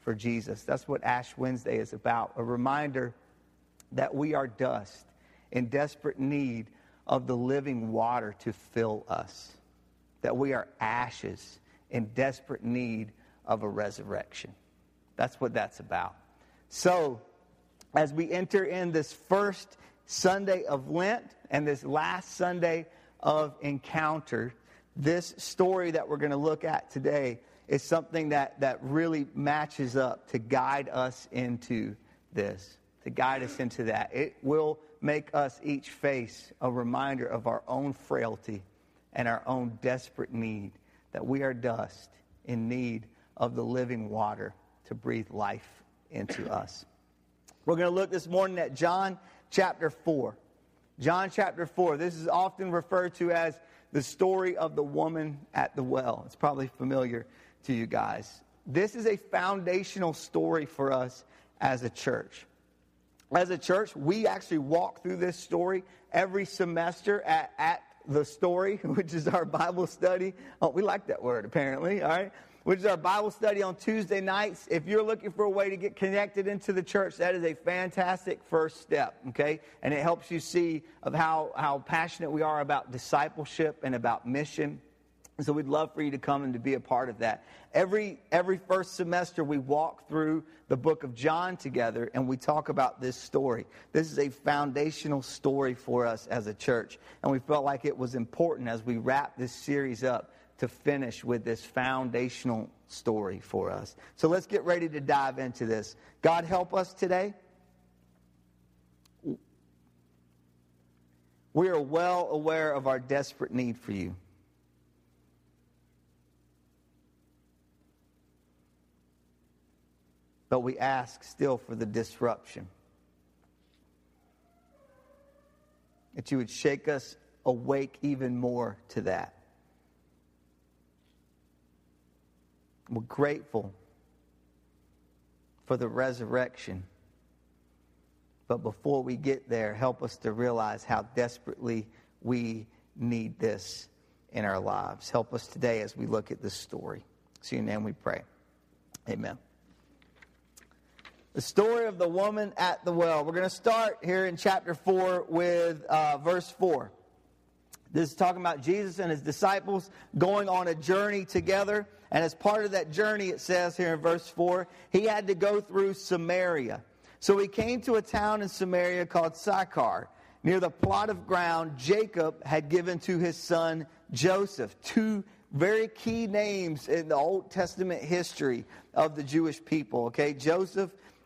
for Jesus. That's what Ash Wednesday is about a reminder that we are dust in desperate need of the living water to fill us, that we are ashes in desperate need of a resurrection. That's what that's about. So, as we enter in this first Sunday of Lent and this last Sunday of encounter, this story that we're going to look at today is something that, that really matches up to guide us into this, to guide us into that. It will make us each face a reminder of our own frailty and our own desperate need, that we are dust in need of the living water to breathe life into us. We're going to look this morning at John chapter 4. John chapter 4. This is often referred to as the story of the woman at the well. It's probably familiar to you guys. This is a foundational story for us as a church. As a church, we actually walk through this story every semester at, at the story, which is our Bible study. Oh, we like that word, apparently, all right? Which is our Bible study on Tuesday nights. If you're looking for a way to get connected into the church, that is a fantastic first step, okay? And it helps you see of how, how passionate we are about discipleship and about mission. So we'd love for you to come and to be a part of that. Every, every first semester, we walk through the book of John together and we talk about this story. This is a foundational story for us as a church. And we felt like it was important as we wrap this series up to finish with this foundational story for us. So let's get ready to dive into this. God, help us today. We are well aware of our desperate need for you. But we ask still for the disruption. That you would shake us awake even more to that. We're grateful for the resurrection. But before we get there, help us to realize how desperately we need this in our lives. Help us today as we look at this story. See your name we pray. Amen the story of the woman at the well. We're going to start here in chapter 4 with uh, verse 4. This is talking about Jesus and his disciples going on a journey together. And as part of that journey, it says here in verse 4, he had to go through Samaria. So he came to a town in Samaria called Sychar. Near the plot of ground Jacob had given to his son Joseph. Two very key names in the Old Testament history of the Jewish people. Okay, Joseph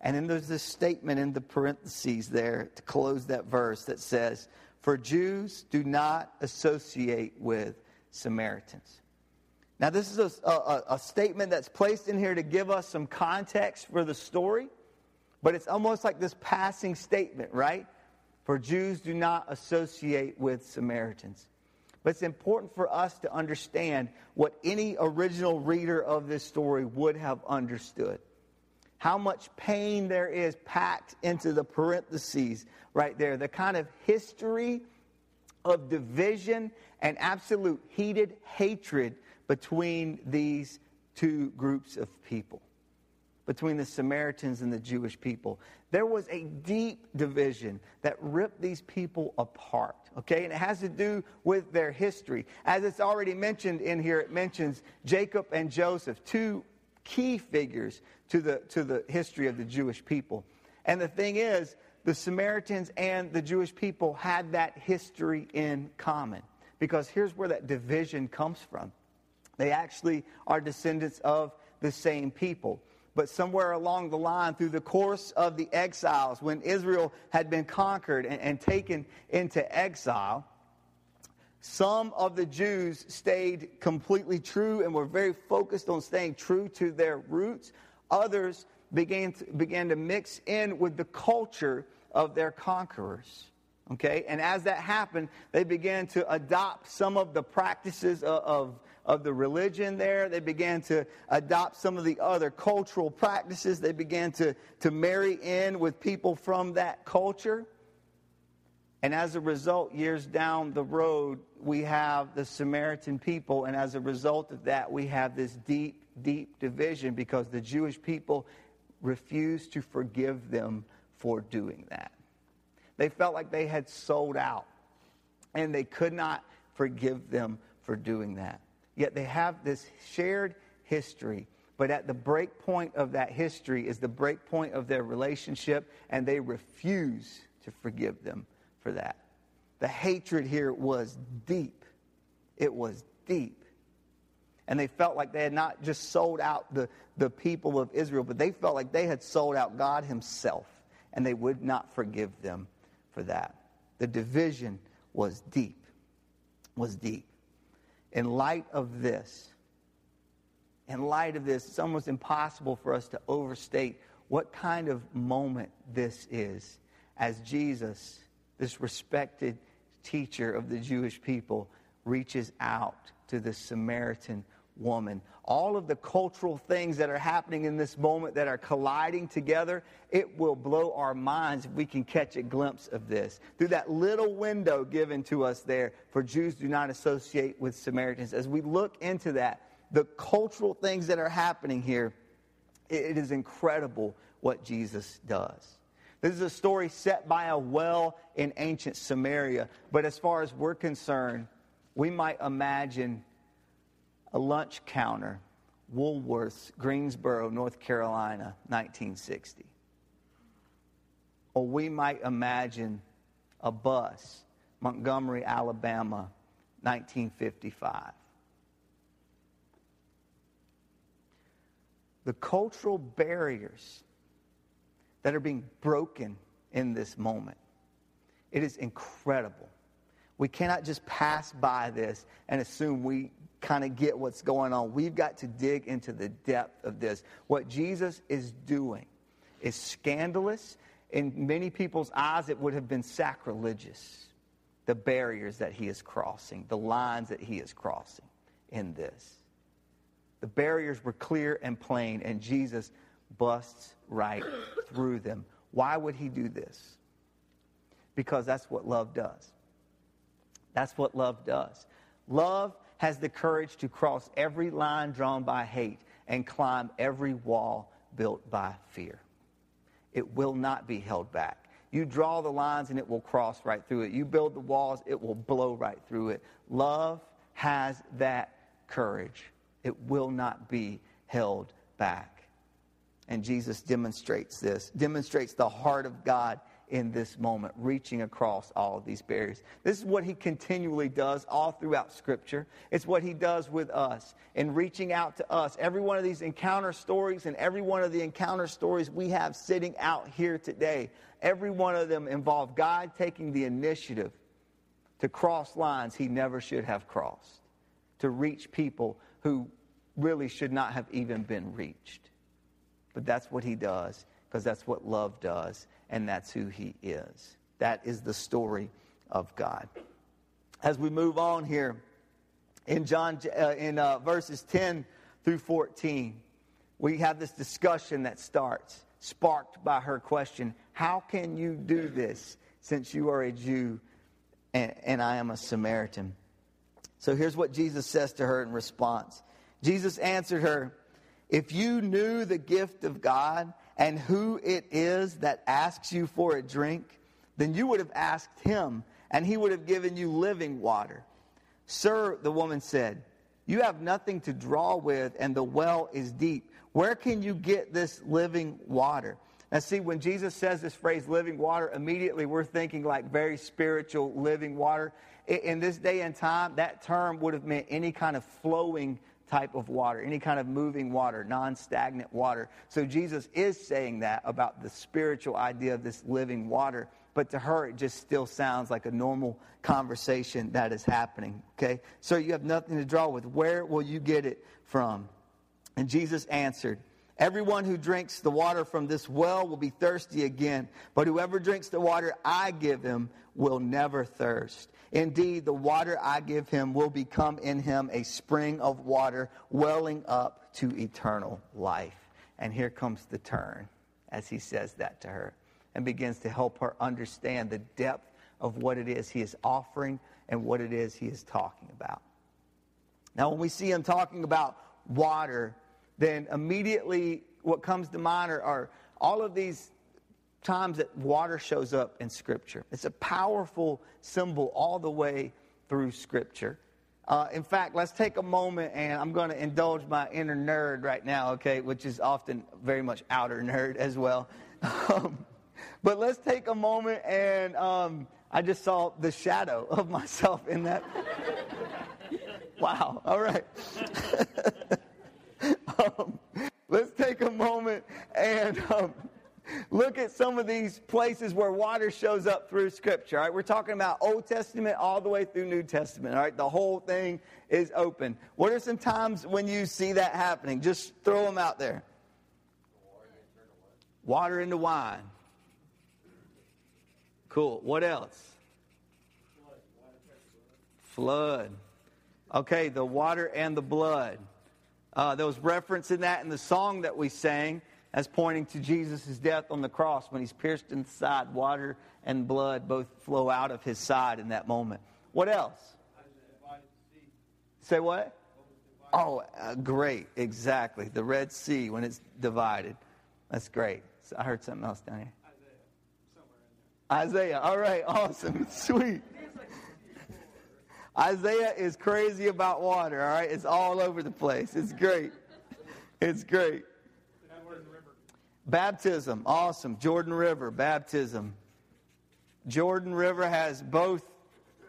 And then there's this statement in the parentheses there to close that verse that says, For Jews do not associate with Samaritans. Now, this is a, a, a, statement that's placed in here to give us some context for the story, but it's almost like this passing statement, right? For Jews do not associate with Samaritans. But it's important for us to understand what any original reader of this story would have understood how much pain there is packed into the parentheses right there. The kind of history of division and absolute heated hatred between these two groups of people, between the Samaritans and the Jewish people. There was a deep division that ripped these people apart, okay? And it has to do with their history. As it's already mentioned in here, it mentions Jacob and Joseph, two key figures to the, to the history of the Jewish people. And the thing is, the Samaritans and the Jewish people had that history in common. Because here's where that division comes from. They actually are descendants of the same people. But somewhere along the line, through the course of the exiles, when Israel had been conquered and, and taken into exile, some of the Jews stayed completely true and were very focused on staying true to their roots. Others began to, began to mix in with the culture of their conquerors. Okay? And as that happened, they began to adopt some of the practices of, of, of, the religion there. They began to adopt some of the other cultural practices. They began to, to marry in with people from that culture. And as a result, years down the road, we have the Samaritan people. And as a result of that, we have this deep, deep division because the Jewish people refused to forgive them for doing that. They felt like they had sold out, and they could not forgive them for doing that. Yet they have this shared history. But at the break point of that history is the break point of their relationship, and they refuse to forgive them for that. The hatred here was deep. It was deep. And they felt like they had not just sold out the, the people of Israel, but they felt like they had sold out God Himself, and they would not forgive them for that. The division was deep, was deep. In light of this, in light of this, it's almost impossible for us to overstate what kind of moment this is as Jesus, this respected teacher of the Jewish people, reaches out to the Samaritan woman. All of the cultural things that are happening in this moment that are colliding together, it will blow our minds if we can catch a glimpse of this. Through that little window given to us there, for Jews do not associate with Samaritans. As we look into that, the cultural things that are happening here, it is incredible what Jesus does. This is a story set by a well in ancient Samaria, but as far as we're concerned, we might imagine a lunch counter, Woolworths, Greensboro, North Carolina, 1960. Or we might imagine a bus, Montgomery, Alabama, 1955. The cultural barriers that are being broken in this moment. It is incredible. We cannot just pass by this and assume we kind of get what's going on. We've got to dig into the depth of this. What Jesus is doing is scandalous. In many people's eyes, it would have been sacrilegious. The barriers that he is crossing, the lines that he is crossing in this. The barriers were clear and plain, and Jesus busts right through them. Why would he do this? Because that's what love does. That's what love does. Love has the courage to cross every line drawn by hate and climb every wall built by fear. It will not be held back. You draw the lines and it will cross right through it. You build the walls, it will blow right through it. Love has that courage. It will not be held back. And Jesus demonstrates this, demonstrates the heart of God in this moment, reaching across all of these barriers. This is what he continually does all throughout Scripture. It's what he does with us in reaching out to us. Every one of these encounter stories and every one of the encounter stories we have sitting out here today, every one of them involve God taking the initiative to cross lines he never should have crossed, to reach people who really should not have even been reached. But that's what he does because that's what love does and that's who he is. That is the story of God. As we move on here in John uh, in uh, verses 10 through 14, we have this discussion that starts sparked by her question, how can you do this since you are a Jew and, and I am a Samaritan? So here's what Jesus says to her in response. Jesus answered her, if you knew the gift of God and who it is that asks you for a drink, then you would have asked him, and he would have given you living water. Sir, the woman said, You have nothing to draw with, and the well is deep. Where can you get this living water? Now, see, when Jesus says this phrase, living water, immediately we're thinking like very spiritual living water. In this day and time, that term would have meant any kind of flowing type of water, any kind of moving water, non stagnant water. So Jesus is saying that about the spiritual idea of this living water. But to her, it just still sounds like a normal conversation that is happening. Okay? So you have nothing to draw with. Where will you get it from? And Jesus answered, Everyone who drinks the water from this well will be thirsty again, but whoever drinks the water I give him will never thirst. Indeed, the water I give him will become in him a spring of water welling up to eternal life. And here comes the turn as he says that to her and begins to help her understand the depth of what it is he is offering and what it is he is talking about. Now, when we see him talking about water, then immediately what comes to mind are, are all of these times that water shows up in Scripture. It's a powerful symbol all the way through Scripture. Uh, in fact, let's take a moment and I'm going to indulge my inner nerd right now, okay, which is often very much outer nerd as well. Um, but let's take a moment and um, I just saw the shadow of myself in that. wow, all right. let's take a moment and um, look at some of these places where water shows up through Scripture. All right, we're talking about Old Testament all the way through New Testament. All right, the whole thing is open. What are some times when you see that happening? Just throw them out there. Water into wine. Cool. What else? Flood. Okay, the water and the blood. Uh, there was reference in that in the song that we sang as pointing to Jesus' death on the cross when he's pierced in the side. Water and blood both flow out of his side in that moment. What else? Say what? Oh, uh, great. Exactly. The Red Sea when it's divided. That's great. So I heard something else down here. Isaiah. Somewhere in there. Isaiah. All right. Awesome. Sweet. Isaiah is crazy about water, all right? It's all over the place. It's great. It's great. Baptism, awesome. Jordan River, baptism. Jordan River has both,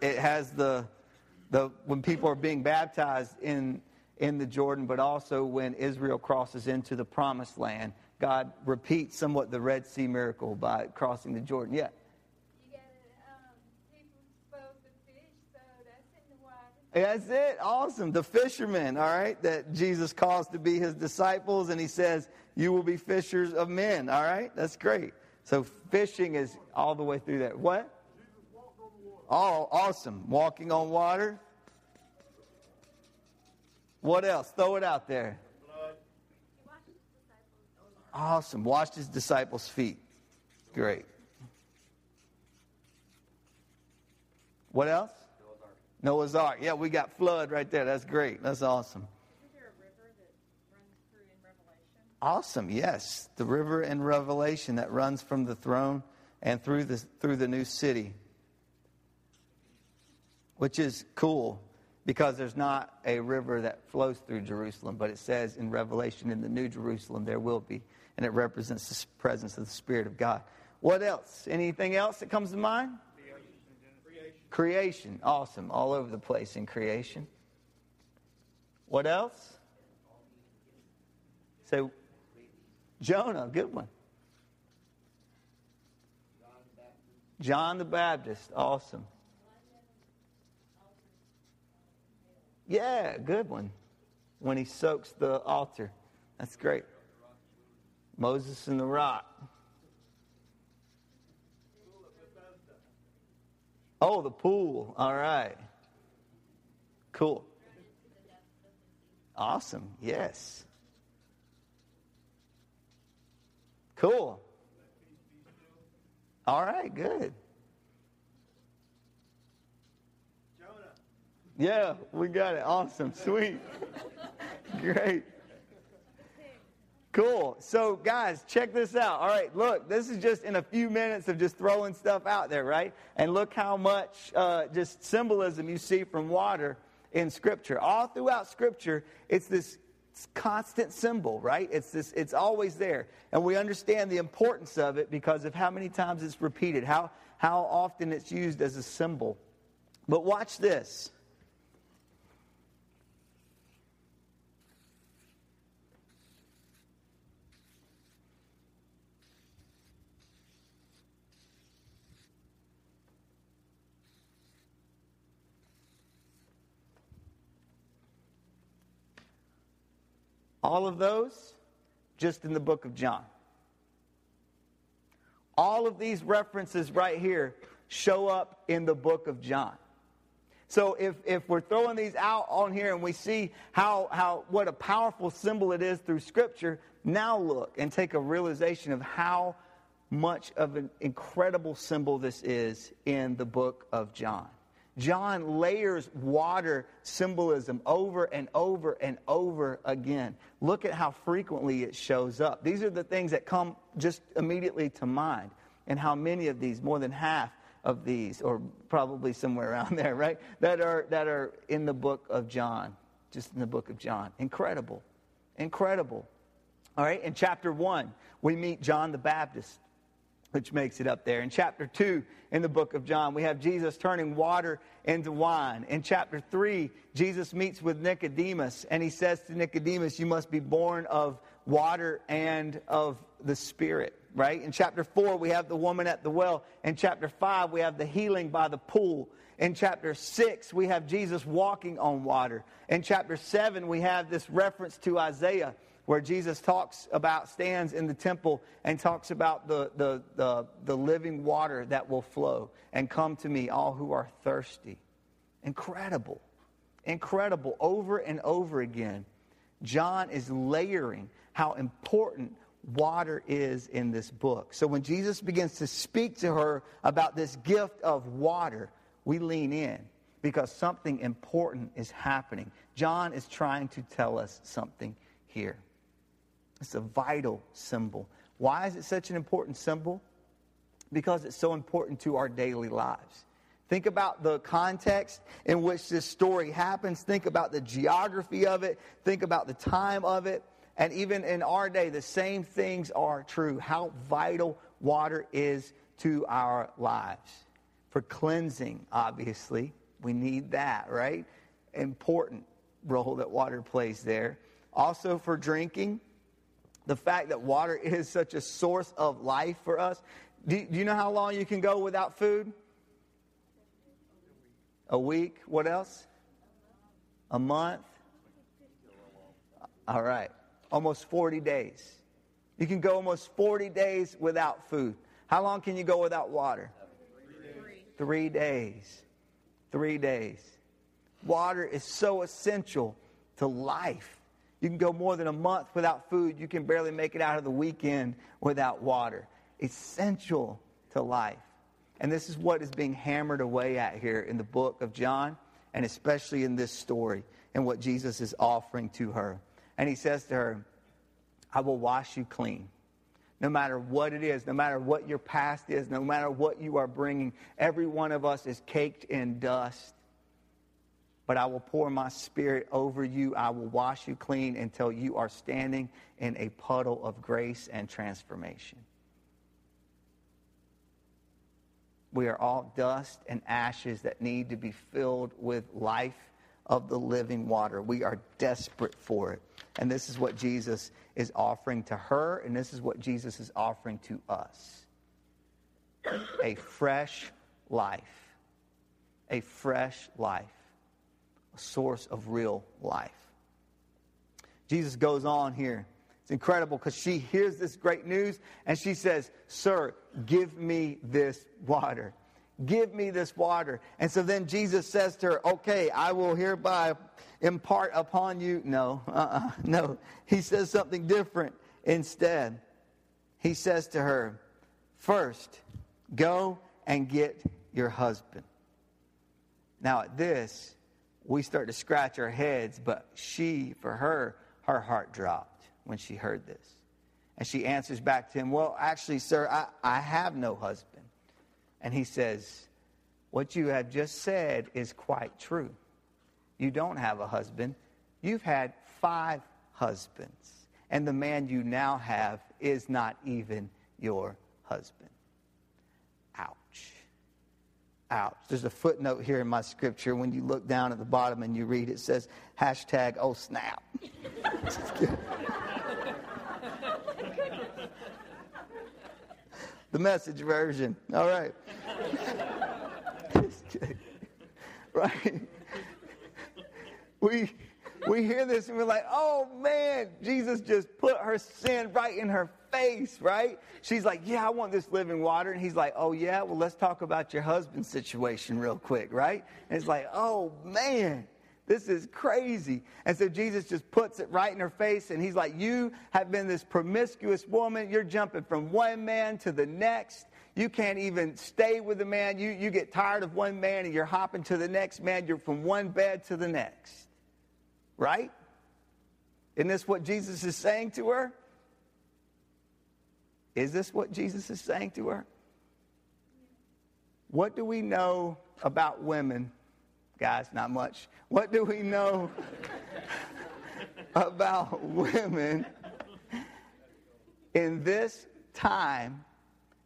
it has the, the when people are being baptized in, in the Jordan, but also when Israel crosses into the promised land. God repeats somewhat the Red Sea miracle by crossing the Jordan. Yeah. That's it. Awesome. The fishermen, all right, that Jesus calls to be his disciples, and he says, You will be fishers of men, all right? That's great. So fishing is all the way through that. What? Oh, awesome. Walking on water. What else? Throw it out there. Awesome. Washed his disciples' feet. Great. What else? Noah's Ark. Yeah, we got flood right there. That's great. That's awesome. Isn't there a river that runs through in Revelation? awesome. Yes, the river in Revelation that runs from the throne and through the through the new city. Which is cool because there's not a river that flows through Jerusalem, but it says in Revelation in the New Jerusalem there will be, and it represents the presence of the Spirit of God. What else? Anything else that comes to mind? Creation, awesome. All over the place in creation. What else? Say, Jonah, good one. John the Baptist, awesome. Yeah, good one. When he soaks the altar. That's great. Moses and the rock. Oh, the pool. All right. Cool. Awesome. Yes. Cool. All right, good. Jonah. Yeah, we got it. Awesome. Sweet. Great. Cool. So, guys, check this out. All right, look, this is just in a few minutes of just throwing stuff out there, right? And look how much uh, just symbolism you see from water in Scripture. All throughout Scripture, it's this constant symbol, right? It's this. It's always there, and we understand the importance of it because of how many times it's repeated, how how often it's used as a symbol. But watch this. All of those just in the book of John. All of these references right here show up in the book of John. So if, if we're throwing these out on here and we see how, how what a powerful symbol it is through Scripture, now look and take a realization of how much of an incredible symbol this is in the book of John. John layers water symbolism over and over and over again. Look at how frequently it shows up. These are the things that come just immediately to mind. And how many of these, more than half, of these, or probably somewhere around there, right? That are, that are in the book of John, just in the book of John. Incredible. Incredible. All right, in chapter 1, we meet John the Baptist, which makes it up there. In chapter 2, in the book of John, we have Jesus turning water into wine. In chapter 3, Jesus meets with Nicodemus, and he says to Nicodemus, You must be born of water and of the Spirit right? In chapter 4, we have the woman at the well. In chapter 5, we have the healing by the pool. In chapter 6, we have Jesus walking on water. In chapter 7, we have this reference to Isaiah where Jesus talks about, stands in the temple and talks about the, the, the, the living water that will flow and come to me, all who are thirsty. Incredible. Incredible. Over and over again, John is layering how important water is in this book. So when Jesus begins to speak to her about this gift of water, we lean in because something important is happening. John is trying to tell us something here. It's a vital symbol. Why is it such an important symbol? Because it's so important to our daily lives. Think about the context in which this story happens. Think about the geography of it. Think about the time of it. And even in our day, the same things are true. How vital water is to our lives. For cleansing, obviously, we need that, right? Important role that water plays there. Also for drinking, the fact that water is such a source of life for us. Do, do you know how long you can go without food? A week. What else? A month. All right almost 40 days. You can go almost 40 days without food. How long can you go without water? Three. Three days. Three days. Water is so essential to life. You can go more than a month without food. You can barely make it out of the weekend without water. Essential to life. And this is what is being hammered away at here in the book of John, and especially in this story and what Jesus is offering to her. And he says to her, I will wash you clean. No matter what it is, no matter what your past is, no matter what you are bringing, every one of us is caked in dust. But I will pour my spirit over you. I will wash you clean until you are standing in a puddle of grace and transformation. We are all dust and ashes that need to be filled with life of the living water. We are desperate for it. And this is what Jesus is offering to her, and this is what Jesus is offering to us a fresh life. A fresh life. Source of real life. Jesus goes on here. It's incredible because she hears this great news and she says, Sir, give me this water. Give me this water. And so then Jesus says to her, Okay, I will hereby impart upon you. No, uh-uh, no. He says something different instead. He says to her, First, go and get your husband. Now, at this, we start to scratch our heads, but she, for her, her heart dropped when she heard this. And she answers back to him, Well, actually, sir, I, I have no husband. And he says, What you have just said is quite true. You don't have a husband, you've had five husbands. And the man you now have is not even your husband. Ouch. There's a footnote here in my scripture. When you look down at the bottom and you read, it says hashtag oh snap. the message version. All right. right. We we hear this and we're like, oh man, Jesus just put her sin right in her face, right? She's like, yeah, I want this living water. And he's like, oh yeah, well, let's talk about your husband's situation real quick, right? And it's like, oh man. This is crazy. And so Jesus just puts it right in her face, and he's like, You have been this promiscuous woman. You're jumping from one man to the next. You can't even stay with a man. You, you get tired of one man and you're hopping to the next man. You're from one bed to the next. Right? Isn't this what Jesus is saying to her? Is this what Jesus is saying to her? What do we know about women guys, not much. What do we know about women in this time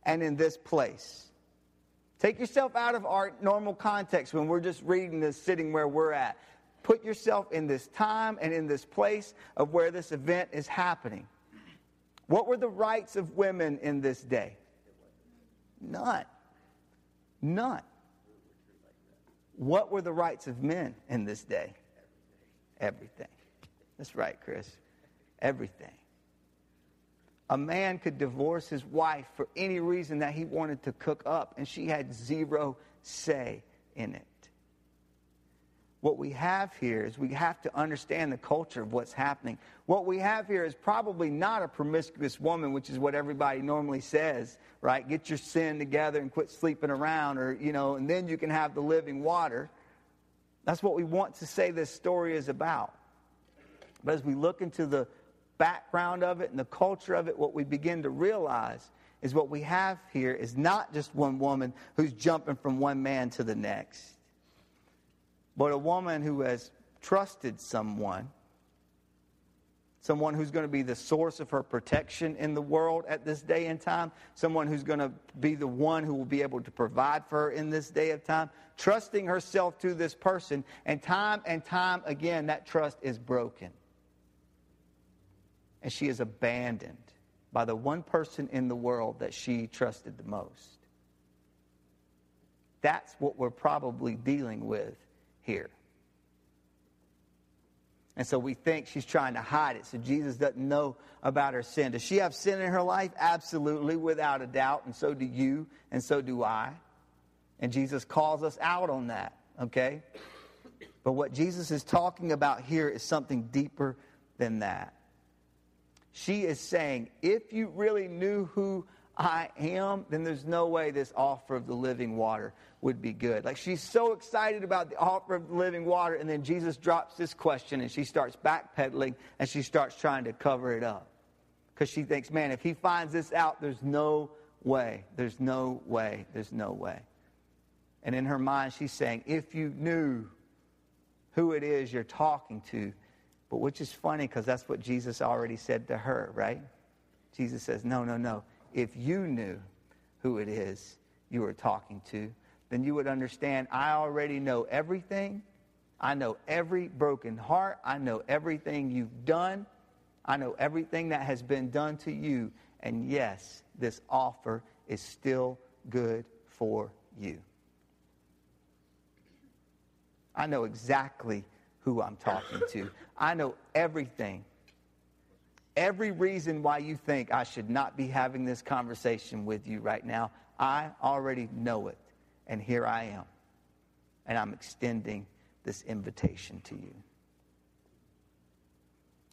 and in this place? Take yourself out of our normal context when we're just reading this sitting where we're at. Put yourself in this time and in this place of where this event is happening. What were the rights of women in this day? None. None. What were the rights of men in this day? Everything. That's right, Chris. Everything. A man could divorce his wife for any reason that he wanted to cook up, and she had zero say in it what we have here is we have to understand the culture of what's happening. What we have here is probably not a promiscuous woman, which is what everybody normally says, right? Get your sin together and quit sleeping around, or, you know, and then you can have the living water. That's what we want to say this story is about. But as we look into the background of it and the culture of it, what we begin to realize is what we have here is not just one woman who's jumping from one man to the next but a woman who has trusted someone, someone who's going to be the source of her protection in the world at this day and time, someone who's going to be the one who will be able to provide for her in this day of time, trusting herself to this person, and time and time again, that trust is broken. And she is abandoned by the one person in the world that she trusted the most. That's what we're probably dealing with here. And so we think she's trying to hide it. So Jesus doesn't know about her sin. Does she have sin in her life? Absolutely, without a doubt. And so do you, and so do I. And Jesus calls us out on that, okay? But what Jesus is talking about here is something deeper than that. She is saying, if you really knew who I am, then there's no way this offer of the living water would be good. Like she's so excited about the offer of the living water, and then Jesus drops this question and she starts backpedaling and she starts trying to cover it up. Because she thinks, man, if he finds this out, there's no way. There's no way. There's no way. And in her mind, she's saying, if you knew who it is you're talking to, but which is funny because that's what Jesus already said to her, right? Jesus says, no, no, no if you knew who it is you were talking to, then you would understand I already know everything. I know every broken heart. I know everything you've done. I know everything that has been done to you. And yes, this offer is still good for you. I know exactly who I'm talking to. I know everything every reason why you think I should not be having this conversation with you right now, I already know it. And here I am. And I'm extending this invitation to you.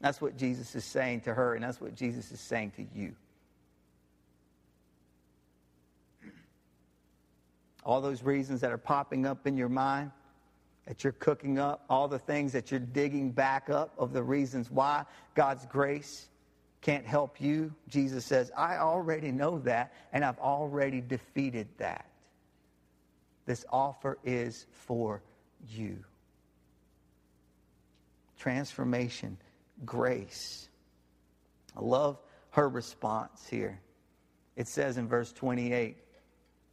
That's what Jesus is saying to her, and that's what Jesus is saying to you. All those reasons that are popping up in your mind, that you're cooking up, all the things that you're digging back up of the reasons why God's grace can't help you, Jesus says, I already know that, and I've already defeated that. This offer is for you. Transformation, grace. I love her response here. It says in verse 28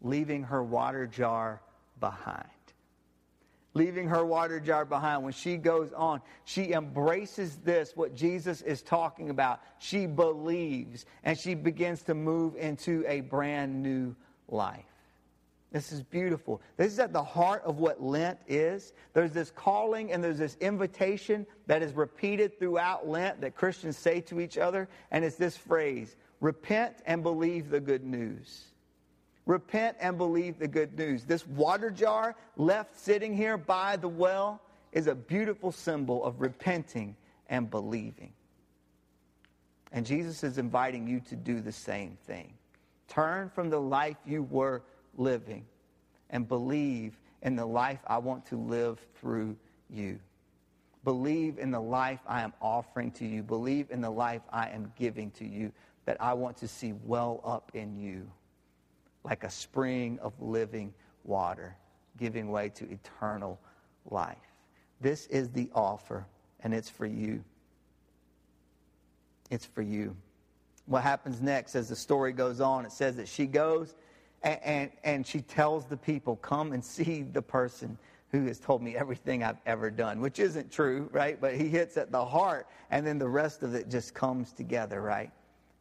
leaving her water jar behind leaving her water jar behind. When she goes on, she embraces this, what Jesus is talking about. She believes and she begins to move into a brand new life. This is beautiful. This is at the heart of what Lent is. There's this calling and there's this invitation that is repeated throughout Lent that Christians say to each other, and it's this phrase repent and believe the good news. Repent and believe the good news. This water jar left sitting here by the well is a beautiful symbol of repenting and believing. And Jesus is inviting you to do the same thing. Turn from the life you were living and believe in the life I want to live through you. Believe in the life I am offering to you. Believe in the life I am giving to you that I want to see well up in you like a spring of living water, giving way to eternal life. This is the offer, and it's for you. It's for you. What happens next as the story goes on? It says that she goes and, and, and she tells the people, Come and see the person who has told me everything I've ever done, which isn't true, right? But he hits at the heart, and then the rest of it just comes together, right?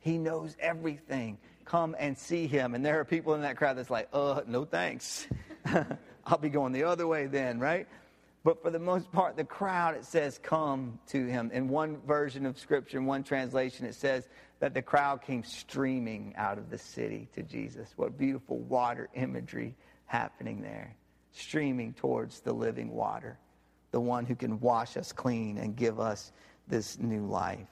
He knows everything. Come and see him. And there are people in that crowd that's like, uh, no thanks. I'll be going the other way then, right? But for the most part, the crowd, it says, come to him. In one version of Scripture, in one translation, it says that the crowd came streaming out of the city to Jesus. What beautiful water imagery happening there. Streaming towards the living water, the one who can wash us clean and give us this new life.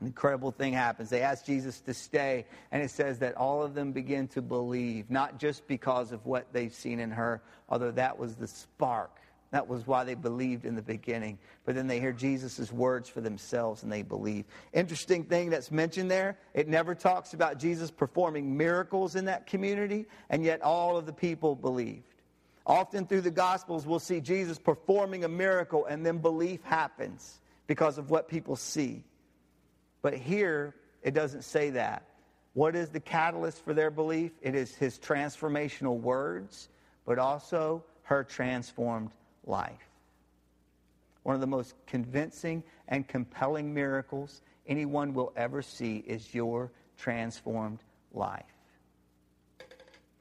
An incredible thing happens. They ask Jesus to stay, and it says that all of them begin to believe, not just because of what they've seen in her, although that was the spark that was why they believed in the beginning. But then they hear Jesus' words for themselves and they believe. Interesting thing that's mentioned there it never talks about Jesus performing miracles in that community, and yet all of the people believed. Often through the Gospels, we'll see Jesus performing a miracle and then belief happens because of what people see. But here, it doesn't say that. What is the catalyst for their belief? It is his transformational words, but also her transformed life. One of the most convincing and compelling miracles anyone will ever see is your transformed life.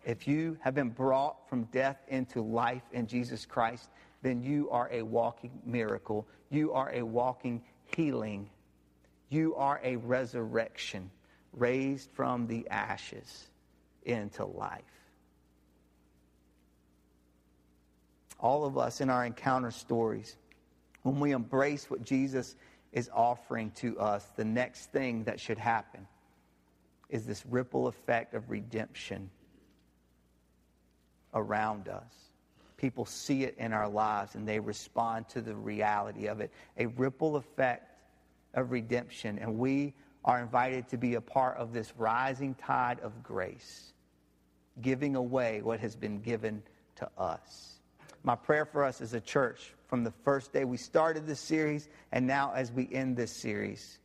If you have been brought from death into life in Jesus Christ, then you are a walking miracle. You are a walking healing. You are a resurrection raised from the ashes into life. all of us in our encounter stories, when we embrace what Jesus is offering to us, the next thing that should happen is this ripple effect of redemption around us. People see it in our lives and they respond to the reality of it. A ripple effect of redemption. And we are invited to be a part of this rising tide of grace, giving away what has been given to us my prayer for us as a church from the first day we started this series and now as we end this series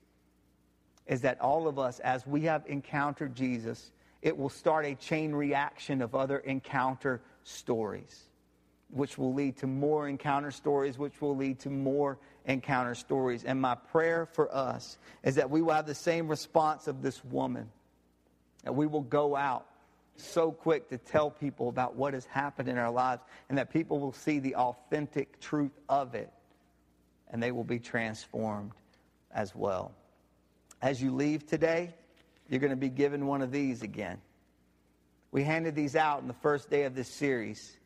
is that all of us, as we have encountered Jesus, it will start a chain reaction of other encounter stories, which will lead to more encounter stories, which will lead to more encounter stories. And my prayer for us is that we will have the same response of this woman, that we will go out so quick to tell people about what has happened in our lives and that people will see the authentic truth of it and they will be transformed as well. As you leave today, you're going to be given one of these again. We handed these out in the first day of this series.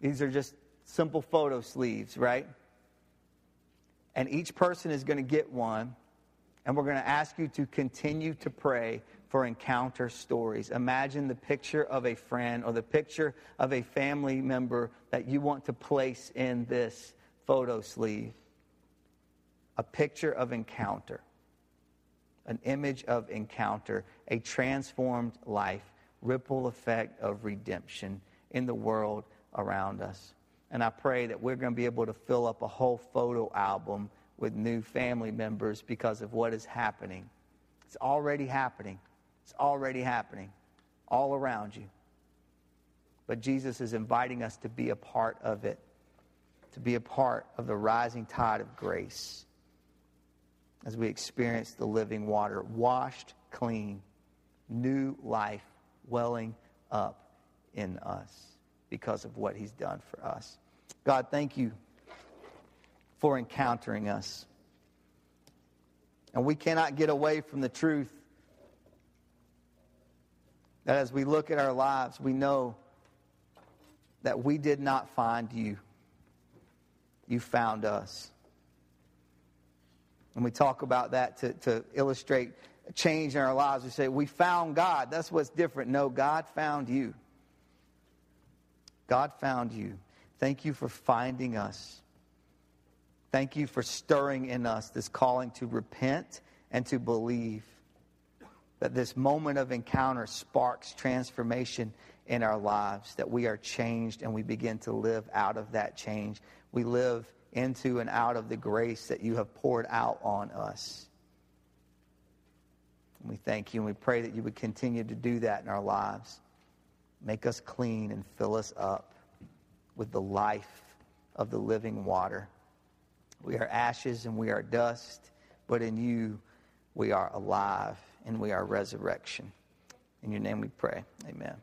These are just simple photo sleeves, right? And each person is going to get one. And we're going to ask you to continue to pray for encounter stories. Imagine the picture of a friend or the picture of a family member that you want to place in this photo sleeve. A picture of encounter, an image of encounter, a transformed life, ripple effect of redemption in the world around us. And I pray that we're going to be able to fill up a whole photo album with new family members because of what is happening. It's already happening. It's already happening all around you. But Jesus is inviting us to be a part of it, to be a part of the rising tide of grace as we experience the living water, washed clean, new life welling up in us because of what he's done for us. God, thank you for encountering us. And we cannot get away from the truth that as we look at our lives, we know that we did not find you. You found us. And we talk about that to, to illustrate change in our lives. We say, We found God. That's what's different. No, God found you. God found you. Thank you for finding us. Thank you for stirring in us this calling to repent and to believe. That this moment of encounter sparks transformation in our lives, that we are changed and we begin to live out of that change. We live into and out of the grace that you have poured out on us. And we thank you and we pray that you would continue to do that in our lives. Make us clean and fill us up with the life of the living water. We are ashes and we are dust, but in you we are alive and we are resurrection. In your name we pray. Amen.